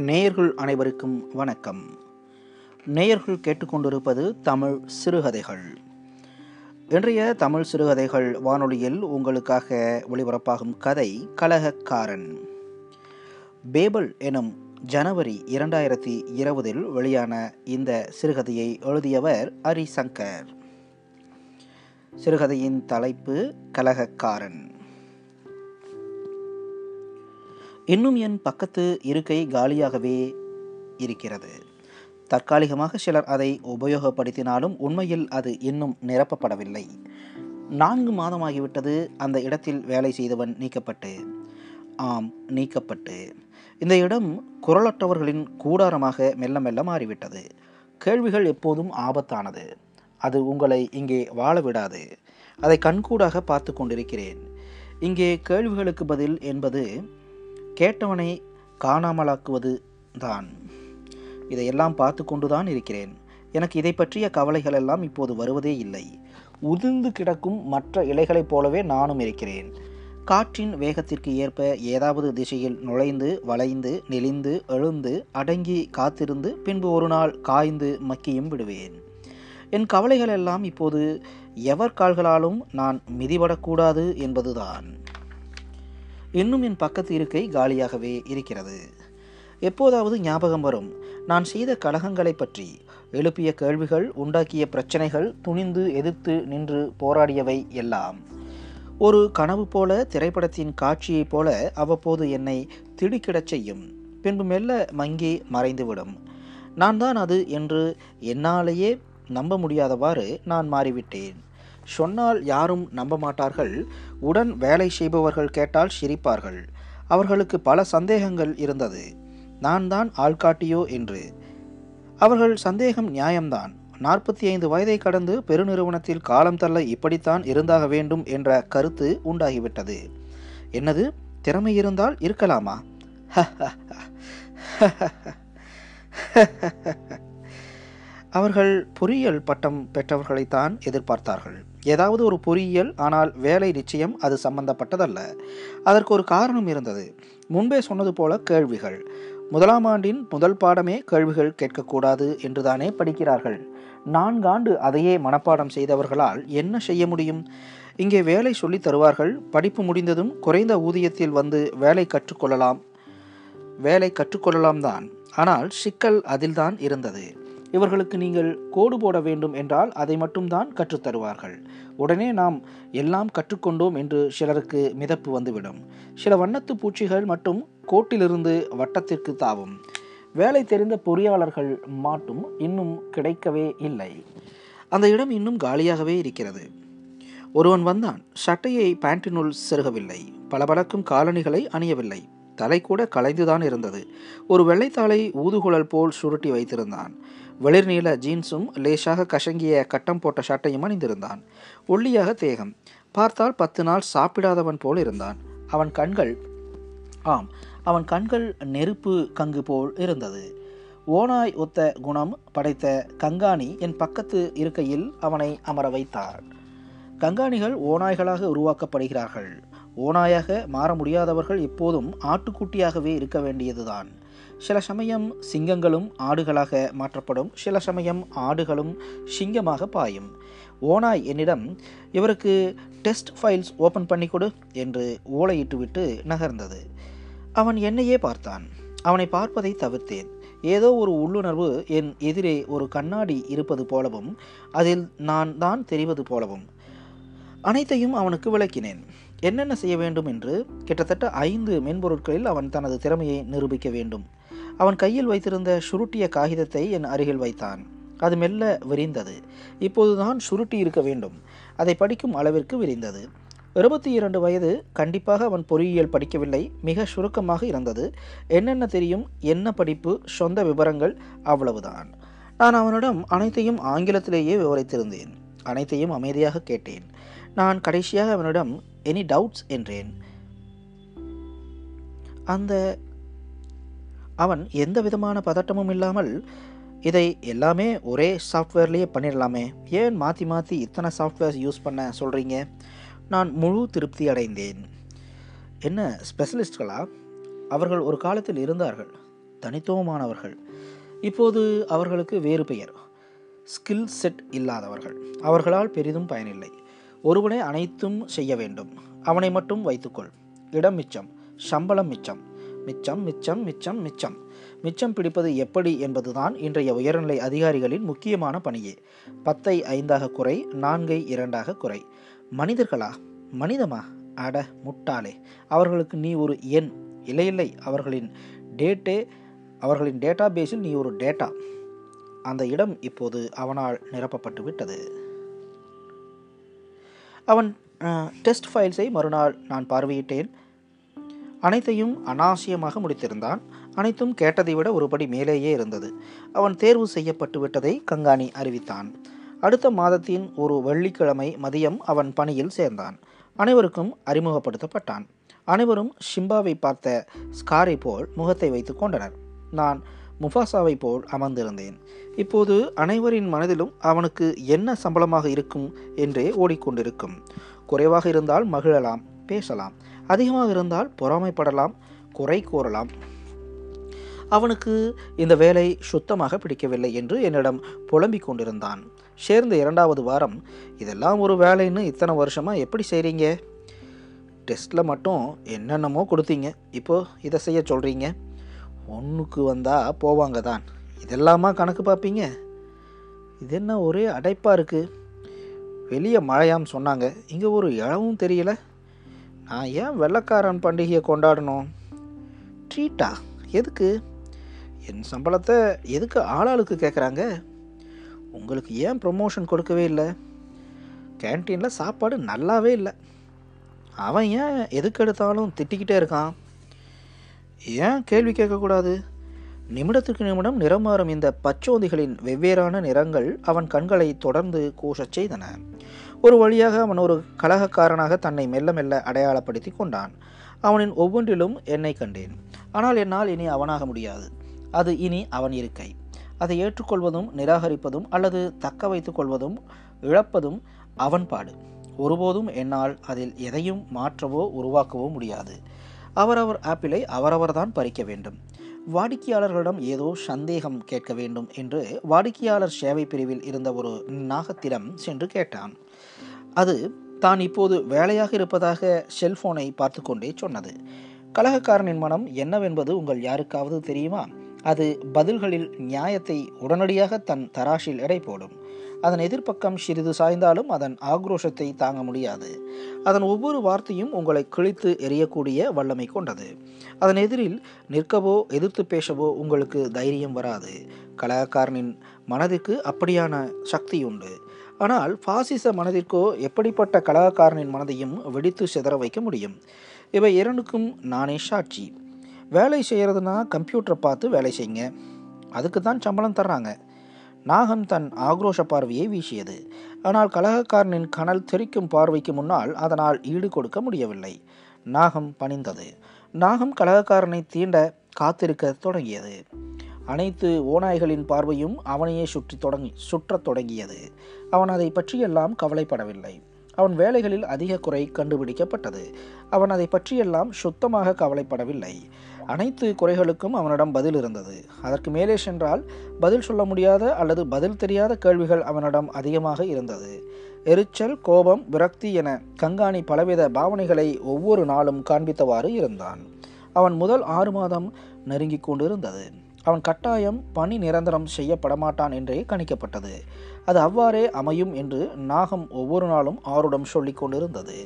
நேயர்கள் அனைவருக்கும் வணக்கம். நேயர்கள் கேட்டுக்கொண்டிருப்பது தமிழ் சிறுகதைகள். இன்றைய தமிழ் சிறுகதைகள் வானொலியில் உங்களுக்காக ஒளிபரப்பாகும் கதை கலகக்காரன். பேபல் எனும் ஜனவரி இரண்டாயிரத்தி இருபதில் வெளியான இந்த சிறுகதையை எழுதியவர் ஹரிசங்கர் சிறுகதையின் தலைப்பு கலகக்காரன். இன்னும் என் பக்கத்து இருக்கை காலியாகவே இருக்கிறது. தற்காலிகமாக சிலர் அதை உபயோகப்படுத்தினாலும் உண்மையில் அது இன்னும் நிரப்பப்படவில்லை. நான்கு மாதமாகிவிட்டது அந்த இடத்தில் வேலை செய்தவன் நீக்கப்பட்டு. ஆம் நீக்கப்பட்டு. இந்த இடம் குரலற்றவர்களின் கூடாரமாக மெல்ல மெல்ல மாறிவிட்டது. கேள்விகள் எப்போதும் ஆபத்தானது. அது உங்களை இங்கே வாழ விடாது. அதை கண்கூடாக பார்த்து கொண்டிருக்கிறேன். இங்கே கேள்விகளுக்கு பதில் என்பது கேட்டவனை காணாமலாக்குவது தான். இதையெல்லாம் பார்த்து கொண்டுதான் இருக்கிறேன். எனக்கு இதை பற்றிய கவலைகள் எல்லாம் இப்போது வருவதே இல்லை. உதிர்ந்து கிடக்கும் மற்ற இலைகளைப் போலவே நானும் இருக்கிறேன். காற்றின் வேகத்திற்கு ஏற்ப ஏதாவது திசையில் நுழைந்து வளைந்து நெளிந்து எழுந்து அடங்கி காத்திருந்து பின்பு ஒரு நாள் காய்ந்து மக்கியும் விடுவேன். என் கவலைகள் எல்லாம் இப்போது எவர் கால்களாலும் நான் மிதிபடக்கூடாது என்பதுதான். இன்னும் என் பக்கத்து இருக்கை காலியாகவே இருக்கிறது. எப்போதாவது ஞாபகம் வரும். நான் செய்த கலகங்களை பற்றி எழுப்பிய கேள்விகள் உண்டாக்கிய பிரச்சனைகள் துணிந்து எதிர்த்து நின்று போராடியவை எல்லாம். ஒரு கனவு போல திரைப்படத்தின் காட்சியைப் போல அவ்வப்போது என்னை திடுக்கிடச் செய்யும். பின்பு மெல்ல மங்கி மறைந்துவிடும். நான் தான் அது என்று என்னாலேயே நம்ப முடியாதவாறு நான் மாறிவிட்டேன். சொன்னால் யாரும் நம்ப மாட்டார்கள் உடன் வேலை செய்பவர்கள் கேட்டால் சிரிப்பார்கள். அவர்களுக்கு பல சந்தேகங்கள் இருந்தது. நான் தான் ஆள்காட்டியோ என்று. அவர்கள் சந்தேகம் நியாயம்தான். நாற்பத்தி ஐந்து வயதை கடந்து பெருநிறுவனத்தில் காலம் தள்ள இப்படித்தான் இருந்தாக வேண்டும் என்ற கருத்து உண்டாகிவிட்டது. என்னது? திறமை இருந்தால் இருக்கலாமா? அவர்கள் பொறியியல் பட்டம் பெற்றவர்களைத்தான் எதிர்பார்த்தார்கள். ஏதாவது ஒரு பொறியியல் ஆனால் வேலை நிச்சயம் அது சம்பந்தப்பட்டதல்ல. அதற்கு ஒரு காரணம் இருந்தது. முன்பே சொன்னது போல கேள்விகள். முதலாம் ஆண்டின் முதல் பாடமே கேள்விகள் கேட்கக்கூடாது என்றுதானே படிக்கிறார்கள். நான்காண்டு அதையே மனப்பாடம் செய்தவர்களால் என்ன செய்ய முடியும்? இங்கே வேலை சொல்லித் தருவார்கள். படிப்பு முடிந்ததும் குறைந்த ஊதியத்தில் வந்து வேலை கற்றுக்கொள்ளலாம். வேலை கற்றுக்கொள்ளலாம் தான் ஆனால் சிக்கல் அதில்தான் இருந்தது. இவர்களுக்கு நீங்கள் கோடு போட வேண்டும் என்றால் அதை மட்டும்தான் கற்றுத்தருவார்கள் உடனே நாம் எல்லாம் கற்றுக்கொண்டோம் என்று சிலருக்கு மிதப்பு வந்துவிடும். சில வண்ணத்து பூச்சிகள் மட்டும் கோட்டிலிருந்து வட்டத்திற்கு தாவும். வேலை தெரிந்த பொறியாளர்கள் மாட்டும் இன்னும் கிடைக்கவே இல்லை. அந்த இடம் இன்னும் காலியாகவே இருக்கிறது. ஒருவன் வந்தான். சட்டையை பேண்டினுள் செருகவில்லை. பளபளக்கும் காலணிகளை அணியவில்லை. தலை கூட கலைந்துதான் இருந்தது. ஒரு வெள்ளைத்தாளை ஊதுகுழல் போல் சுருட்டி வைத்திருந்தான். வெளிர்நீல ஜீன்ஸும் லேசாக கசங்கிய கட்டம் போட்ட ஷர்ட்டையும் அணிந்திருந்தான். ஒல்லியாக தேகம். பார்த்தால் பத்து நாள் சாப்பிடாதவன் போல் இருந்தான். அவன் கண்கள் ஆம் அவன் கண்கள் நெருப்பு கங்கு போல் இருந்தது. ஓனாய் ஒத்த குணம் படைத்த கங்காணி என் பக்கத்து இருக்கையில் அவனை அமர வைத்தார். கங்காணிகள் ஓநாய்களாக உருவாக்கப்படுகிறார்கள். ஓநாயாக மாற முடியாதவர்கள் எப்போதும் ஆட்டுக்குட்டியாகவே இருக்க வேண்டியதுதான். சில சமயம் சிங்கங்களும் ஆடுகளாக மாற்றப்படும். சில சமயம் ஆடுகளும் சிங்கமாக பாயும். ஓனாய் என்னிடம் இவருக்கு டெஸ்ட் ஃபைல்ஸ் ஓப்பன் பண்ணி கொடு என்று ஓலையிட்டுவிட்டு நகர்ந்தது. அவன் என்னையே பார்த்தான். அவனை பார்ப்பதை தவிர்த்தேன். ஏதோ ஒரு உள்ளுணர்வு என் எதிரே ஒரு கண்ணாடி இருப்பது போலவும் அதில் நான் தான் தெரிவது போலவும் அனைத்தையும் அவனுக்கு விளக்கினேன். என்னென்ன செய்ய வேண்டும் என்று கிட்டத்தட்ட ஐந்து மென்பொருட்களில் அவன் தனது திறமையை நிரூபிக்க வேண்டும். அவன் கையில் வைத்திருந்த சுருட்டிய காகிதத்தை என் அருகில் வைத்தான். அது மெல்ல விரிந்தது. இப்போதுதான் சுருட்டி இருக்க வேண்டும். அதை படிக்கும் அளவிற்கு விரிந்தது. இருபத்தி இரண்டு வயது கண்டிப்பாக அவன் பொறியியல் படிக்கவில்லை. மிக சுருக்கமாக இருந்தது. என்னென்ன தெரியும்? என்ன படிப்பு? சொந்த விவரங்கள்? அவ்வளவுதான். நான் அவனிடம் அனைத்தையும் ஆங்கிலத்திலேயே விவரித்திருந்தேன். அனைத்தையும் அமைதியாக கேட்டேன். நான் கடைசியாக அவனிடம் எனி டவுட்ஸ் என்றேன். அந்த அவன் எந்த விதமான பதட்டமும் இல்லாமல் இதை எல்லாமே ஒரே சாஃப்ட்வேர்லேயே பண்ணிடலாமே ஏன் மாற்றி மாற்றி இத்தனை சாஃப்ட்வேர்ஸ் யூஸ் பண்ண சொல்கிறீங்க நான் முழு திருப்தி அடைந்தேன். என்ன ஸ்பெஷலிஸ்ட்களா அவர்கள் ஒரு காலத்தில் இருந்தார்கள். தனித்துவமானவர்கள். இப்போது அவர்களுக்கு வேறு பெயர். ஸ்கில் செட் இல்லாதவர்கள். அவர்களால் பெரிதும் பயனில்லை. ஒருவனை அனைத்தும் செய்ய வேண்டும். அவனை மட்டும் வைத்துக்கொள். இடம் மிச்சம். சம்பளம் மிச்சம். மிச்சம் மிச்சம் மிச்சம் மிச்சம். மிச்சம் பிடிப்பது எப்படி என்பதுதான் இன்றைய உயர்நிலை அதிகாரிகளின் முக்கியமான பணியே. பத்தை ஐந்தாக குறை நான்கை இரண்டாக குறை. மனிதர்களா? மனிதமா? அட முட்டாளே. அவர்களுக்கு நீ ஒரு எண். இல்லை இல்லை. அவர்களின் டேட்டே அவர்களின் டேட்டா பேஸில் நீ ஒரு டேட்டா. அந்த இடம் இப்போது அவனால் நிரப்பப்பட்டு விட்டது. அவன் டெஸ்ட் ஃபைல்ஸை மறுநாள் நான் பார்வையிட்டேன். அனைத்தையும் அனாவசியமாக முடித்திருந்தான். அனைத்தும் கேட்டதை விட ஒருபடி மேலேயே இருந்தது. அவன் தேர்வு செய்யப்பட்டு விட்டதை கங்காணி அறிவித்தான். அடுத்த மாதத்தின் ஒரு வெள்ளிக்கிழமை மதியம் அவன் பணியில் சேர்ந்தான். அனைவருக்கும் அறிமுகப்படுத்தப்பட்டான். அனைவரும் ஷிம்பாவை பார்த்த ஸ்காரை போல் முகத்தை வைத்து கொண்டனர். நான் முஃபாசாவை போல் அமர்ந்திருந்தேன். இப்போது அனைவரின் மனதிலும் அவனுக்கு என்ன சம்பளமாக இருக்கும் என்றே ஓடிக்கொண்டிருக்கும். குறைவாக இருந்தால் மகிழலாம் பேசலாம். அதிகமாக இருந்தால் பொறாமைப்படலாம் குறை கூறலாம். அவனுக்கு இந்த வேலை சுத்தமாக பிடிக்கவில்லை என்று என்னிடம் புலம்பிக் கொண்டிருந்தான். சேர்ந்த இரண்டாவது வாரம் இதெல்லாம் ஒரு வேலைன்னு இத்தனை வருஷமாக எப்படி செய்கிறீங்க டெஸ்ட்டில் மட்டும் என்னென்னமோ கொடுத்தீங்க. இப்போ இதை செய்ய சொல்கிறீங்க ஒன்றுக்கு வந்தால் போவாங்க தான். இதெல்லாமா கணக்கு பார்ப்பீங்க? இது என்ன ஒரே அடைப்பாக இருக்குது வெளியே மழையாம் சொன்னாங்க. இங்கே ஒரு இழவும் தெரியல. நான் ஏன் வெள்ளக்காரன் பண்டிகையை கொண்டாடணும்? ட்ரீட்டா? எதுக்கு? என் சம்பளத்தை எதுக்கு ஆளாளுக்கு கேட்குறாங்க உங்களுக்கு ஏன் ப்ரொமோஷன் கொடுக்கவே இல்லை? கேன்டீனில் சாப்பாடு நல்லாவே இல்லை. அவன் ஏன் எதுக்கு எடுத்தாலும் திட்டிக்கிட்டே இருக்கான்? ஏன் கேள்வி கேட்கக்கூடாது? நிமிடத்துக்கு நிமிடம் நிறம் மாறும் இந்த பச்சோந்திகளின் வெவ்வேறான நிறங்கள் அவன் கண்களை தொடர்ந்து கூசச் செய்தன. ஒரு வழியாக அவன் ஒரு கலகக்காரனாக தன்னை மெல்ல மெல்ல அடையாளப்படுத்தி கொண்டான். அவனின் ஒவ்வொன்றிலும் என்னை கண்டேன். ஆனால் என்னால் இனி அவனாக முடியாது. அது இனி அவன் இருக்கை. அதை ஏற்றுக்கொள்வதும் நிராகரிப்பதும் அல்லது தக்க வைத்துக் கொள்வதும் இழப்பதும் அவன் பாடு. ஒருபோதும் என்னால் அதில் எதையும் மாற்றவோ உருவாக்கவோ முடியாது. அவரவர் ஆப்பிளை அவரவர்தான் பறிக்க வேண்டும். வாடிக்கையாளர்களிடம் ஏதோ சந்தேகம் கேட்க வேண்டும் என்று வாடிக்கையாளர் சேவை பிரிவில் இருந்த ஒரு நாகத்திடம் சென்று கேட்டான். அது தான் இப்போது வேலையாக இருப்பதாக செல்போனை பார்த்து கொண்டே சொன்னது. கலகக்காரனின் மனம் என்னவென்பது உங்கள் யாருக்காவது தெரியுமா? அது பதில்களில் நியாயத்தை உடனடியாக தன் தராஷில் எடை போடும். அதன் எதிர்ப்பக்கம் சிறிது சாய்ந்தாலும் அதன் ஆக்ரோஷத்தை தாங்க முடியாது. அதன் ஒவ்வொரு வார்த்தையும் உங்களை கிழித்து எறியக்கூடிய வல்லமை கொண்டது. அதன் எதிரில் நிற்கவோ எதிர்த்து பேசவோ உங்களுக்கு தைரியம் வராது. கலாக்காரனின் மனதிற்கு அப்படியான சக்தி உண்டு. ஆனால் பாசிச மனதிற்கோ எப்படிப்பட்ட கலாக்காரனின் மனதையும் வெடித்து சிதற வைக்க முடியும்? இவை இரண்டுக்கும் நானே சாட்சி. வேலை செய்கிறதுனா கம்ப்யூட்டரை பார்த்து வேலை செய்யுங்க. அதுக்கு தான் சம்பளம் தர்றாங்க. நாகம் தன் ஆக்ரோஷ பார்வையை வீசியது. ஆனால் கலகக்காரனின் கனல் தெரிக்கும் பார்வைக்கு முன்னால் அதனால் ஈடு கொடுக்க முடியவில்லை. நாகம் பணிந்தது. நாகம் கலகக்காரனை தீண்ட காத்திருக்க தொடங்கியது. அனைத்து ஓநாய்களின் பார்வையும் அவனையே சுற்றி தொடங்கி சுற்றத் தொடங்கியது. அவன் அதை பற்றியெல்லாம் கவலைப்படவில்லை. அவன் வேலைகளில் அதிக குறை கண்டுபிடிக்கப்பட்டது. அவன் அதை பற்றியெல்லாம் சுத்தமாக கவலைப்படவில்லை. அனைத்து குறைகளுக்கும் அவனிடம் பதில் இருந்தது. அதற்கு மேலே சென்றால் பதில் சொல்ல முடியாத அல்லது பதில் தெரியாத கேள்விகள் அவனிடம் அதிகமாக இருந்தது. எரிச்சல் கோபம் விரக்தி என கங்காணி பலவித பாவனைகளை ஒவ்வொரு நாளும் காண்பித்தவாறு இருந்தான். அவன் முதல் ஆறு மாதம் நெருங்கிக் கொண்டிருந்தது. அவன் கட்டாயம் பணி நிரந்தரம் செய்யப்படமாட்டான் என்றே கணிக்கப்பட்டது. அது அவ்வாறே அமையும் என்று நாகம் ஒவ்வொரு நாளும் ஆருடம் சொல்லிக் கொண்டிருந்தது.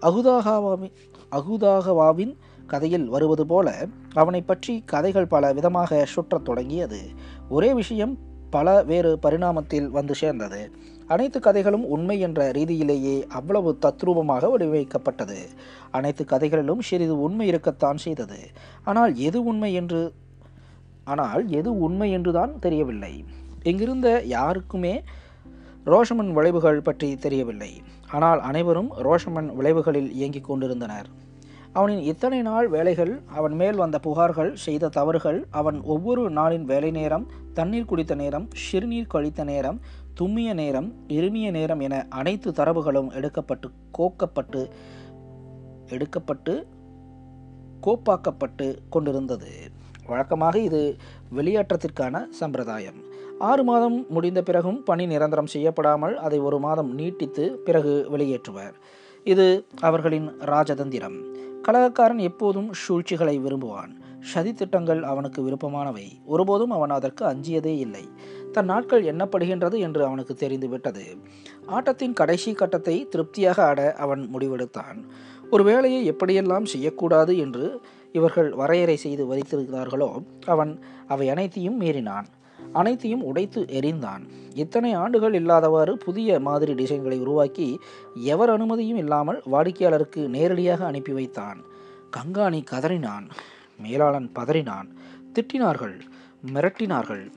அகுதாகவாவின் அகுதாகவாவின் கதையில் வருவது போல அவனை பற்றி கதைகள் பல விதமாக சுற்றத் தொடங்கியது. ஒரே விஷயம் பல வேறு பரிணாமத்தில் வந்து சேர்ந்தது. அனைத்து கதைகளும் உண்மை என்ற ரீதியிலேயே அவ்வளவு தத்ரூபமாக வடிவமைக்கப்பட்டது. அனைத்து கதைகளிலும் சிறிது உண்மை இருக்கத்தான் செய்தது. ஆனால் எது உண்மை என்று ஆனால் எது உண்மை என்றுதான் தெரியவில்லை. இங்கிருந்த யாருக்குமே ரோஷமன் விளைவுகள் பற்றி தெரியவில்லை. ஆனால் அனைவரும் ரோஷமன் விளைவுகளில் இயங்கிக் கொண்டிருந்தனர். அவனின் இத்தனை நாள் வேலைகள் அவன் மேல் வந்த புகார்கள் செய்த தவறுகள் அவன் ஒவ்வொரு நாளின் வேலை நேரம் தண்ணீர் குடித்த நேரம் சிறுநீர் கழித்த நேரம் தும்மிய நேரம் இருமிய நேரம் என அனைத்து தரவுகளும் எடுக்கப்பட்டு கோக்கப்பட்டு எடுக்கப்பட்டு கோப்பாக்கப்பட்டு கொண்டிருந்தது. வழக்கமாக இது வெளியேற்றத்திற்கான சம்பிரதாயம். ஆறு மாதம் முடிந்த பிறகும் பணி நிரந்தரம் செய்யப்படாமல் அதை ஒரு மாதம் நீட்டித்து பிறகு வெளியேற்றுவர். இது அவர்களின் ராஜதந்திரம். கலகக்காரன் எப்போதும் சூழ்ச்சிகளை விரும்புவான். சதி திட்டங்கள் அவனுக்கு விருப்பமானவை. ஒருபோதும் அவன் அதற்கு அஞ்சியதே இல்லை. தன் நாட்கள் எண்ணப்படுகின்றது என்று அவனுக்கு தெரிந்துவிட்டது. ஆட்டத்தின் கடைசி கட்டத்தை திருப்தியாக ஆட அவன் முடிவெடுத்தான். ஒரு வேலையை எப்படியெல்லாம் செய்யக்கூடாது என்று இவர்கள் வரையறை செய்து வைத்திருக்கிறார்களோ அவன் அவை அனைத்தையும் மீறினான். அனைத்தையும் உடைத்து எரிந்தான் இத்தனை ஆண்டுகள் இல்லாதவாறு புதிய மாதிரி டிசைன்களை உருவாக்கி எவர் அனுமதியும் இல்லாமல் வாடிக்கையாளருக்கு நேரடியாக அனுப்பி வைத்தான். கங்காணி கதறினான். மேலாளன் பதறினான். திட்டினார்கள். மிரட்டினார்கள்.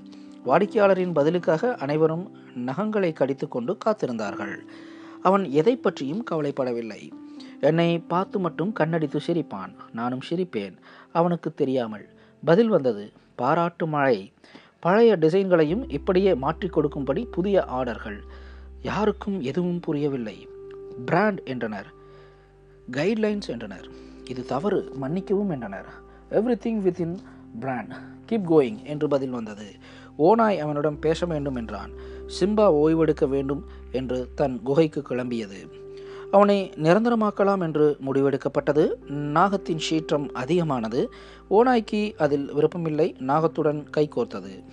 வாடிக்கையாளரின் பதிலுக்காக அனைவரும் நகங்களை கடித்துக்கொண்டு காத்திருந்தார்கள். அவன் எதை பற்றியும் கவலைப்படவில்லை. என்னை பார்த்து மட்டும் கண்ணடித்து சிரிப்பான். நானும் சிரிப்பேன். அவனுக்கு தெரியாமல். பதில் வந்தது பாராட்டு மழை. பழைய டிசைன்களையும் இப்படியே மாற்றிக் கொடுக்கும்படி புதிய ஆர்டர்கள். யாருக்கும் எதுவும் புரியவில்லை. பிராண்ட் என்றனர். கைட்லைன்ஸ் என்றனர். இது தவறு. மன்னிக்கவும் என்றனர். Everything within brand. Keep going என்று பதில் வந்தது. ஓனாய் அவனிடம் பேச வேண்டும் என்றான். சிம்பா ஓய்வெடுக்க வேண்டும் என்று தன் குகைக்கு கிளம்பியது. அவனை நிரந்தரமாக்கலாம் என்று முடிவெடுக்கப்பட்டது. நாகத்தின் சீற்றம் அதிகமானது. ஓநாய்க்கு அதில் விருப்பமில்லை. நாகத்துடன் கைகோர்த்தது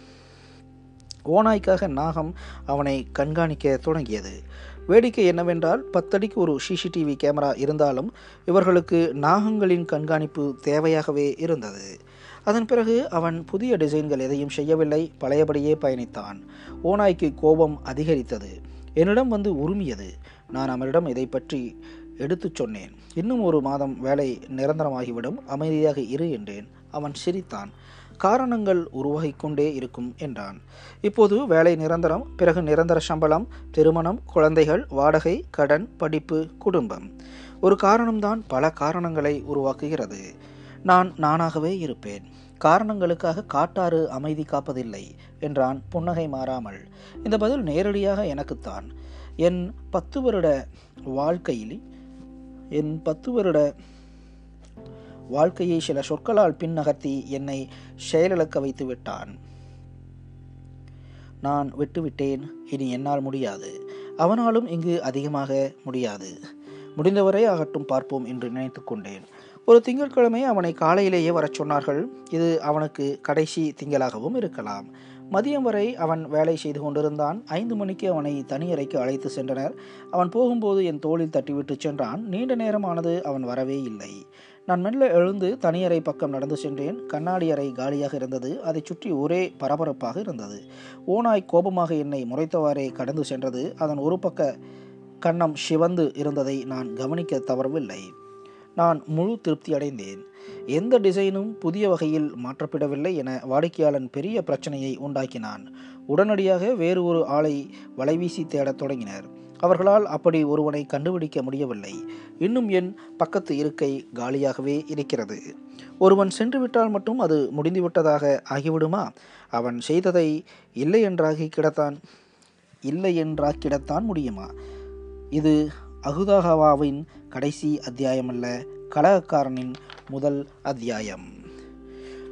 ஓநாய்க்காக நாகம் அவனை கண்காணிக்க தொடங்கியது. வேடிக்கை என்னவென்றால் பத்தடிக்கு ஒரு சிசிடிவி கேமரா இருந்தாலும் இவர்களுக்கு நாகங்களின் கண்காணிப்பு தேவையாகவே இருந்தது. அதன் பிறகு அவன் புதிய டிசைன்கள் எதையும் செய்யவில்லை. பழையபடியே பயணித்தான். ஓநாய்க்கு கோபம் அதிகரித்தது. என்னிடம் வந்து உருமியது. நான் அவரிடம் இதை பற்றி எடுத்துச் சொன்னேன். இன்னும் ஒரு மாதம் வேலை நிரந்தரமாகிவிடும். அமைதியாக இரு என்றேன். அவன் சிரித்தான். காரணங்கள் உருவாகி கொண்டே இருக்கும் என்றான். இப்போது வேலை நிரந்தரம் பிறகு நிரந்தர சம்பளம் திருமணம் குழந்தைகள் வாடகை கடன் படிப்பு குடும்பம். ஒரு காரணம்தான் பல காரணங்களை உருவாக்குகிறது. நான் நானாகவே இருப்பேன். காரணங்களுக்காக காட்டாறு அமைதி காப்பதில்லை என்றான் புன்னகை மாறாமல். இந்த பதில் நேரடியாக எனக்குத்தான். என் பத்து வருட வாழ்க்கையில் என் பத்து வருட வாழ்க்கையை சில சொற்களால் பின்னகர்த்தி என்னை செயலிழக்க வைத்து விட்டான். நான் விட்டுவிட்டேன் இனி என்னால் முடியாது. அவனாலும் இங்கு அதிகமாக முடியாது. முடிந்தவரை ஆகட்டும் பார்ப்போம் என்று நினைத்து கொண்டேன் ஒரு திங்கட்கிழமை அவனை காலையிலேயே வரச் சொன்னார்கள். இது அவனுக்கு கடைசி திங்களாகவும் இருக்கலாம். மதியம் வரை அவன் வேலை செய்து கொண்டிருந்தான். ஐந்து மணிக்கு அவனை தனியறைக்கு அழைத்து சென்றனர். அவன் போகும்போது என் தோளில் தட்டிவிட்டு சென்றான். நீண்ட நேரமானது அவன் வரவே இல்லை. நான் மெல்ல எழுந்து தனியறை பக்கம் நடந்து சென்றேன். கண்ணாடி அறை காலியாக இருந்தது. அதைச் சுற்றி ஒரே பரபரப்பாக இருந்தது. ஓனாய் கோபமாக என்னை முறைத்தவாறே கடந்து சென்றது. அதன் ஒரு பக்க கன்னம் சிவந்து இருந்ததை நான் கவனிக்க தவறவில்லை. நான் முழு திருப்தி அடைந்தேன். எந்த டிசைனும் புதிய வகையில் மாற்றப்படவில்லை என வாடிக்கையாளன் பெரிய பிரச்சனையை உண்டாக்கினான். உடனடியாக வேறு ஒரு ஆளை வலைவீசி தேடத் தொடங்கினர். அவர்களால் அப்படி ஒருவனை கண்டுபிடிக்க முடியவில்லை. இன்னும் என் பக்கத்து இருக்கை காலியாகவே இருக்கிறது. ஒருவன் சென்று விட்டால் மட்டும் அது முடிந்துவிட்டதாக ஆகிவிடுமா? அவன் செய்ததை இல்லை என்றாகி கிடத்தான் இல்லை என்றாக்கிடத்தான் முடியுமா? இது அகுதாகவாவின் கடைசி அத்தியாயமல்ல கலகக்காரனின் முதல் அத்தியாயம்.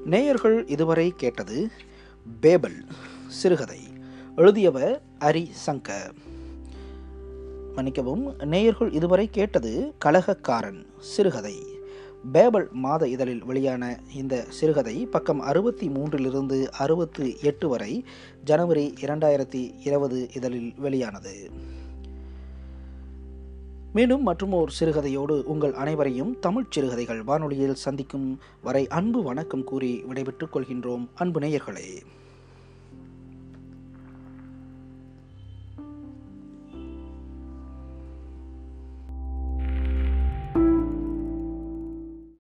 நேயர்கள் இதுவரை கேட்டது பேபல் சிறுகதை. எழுதியவர் அரி சங்கர் மன்னிக்கவும் நேயர்கள் இதுவரை கேட்டது கலகக்காரன் சிறுகதை. பேபல் மாத இதழில் வெளியான இந்த சிறுகதை பக்கம் அறுபத்தி மூன்றிலிருந்து அறுபத்து எட்டு வரை ஜனவரி இரண்டாயிரத்தி இருபது இதழில் வெளியானது. மீண்டும் மற்றும் ஒரு சிறுகதையோடு உங்கள் அனைவரையும் தமிழ் சிறுகதைகள் வானொலியில் சந்திக்கும் வரை அன்பு வணக்கம் கூறி விடைபெற்றுக் கொள்கின்றோம். அன்பு நேயர்களே.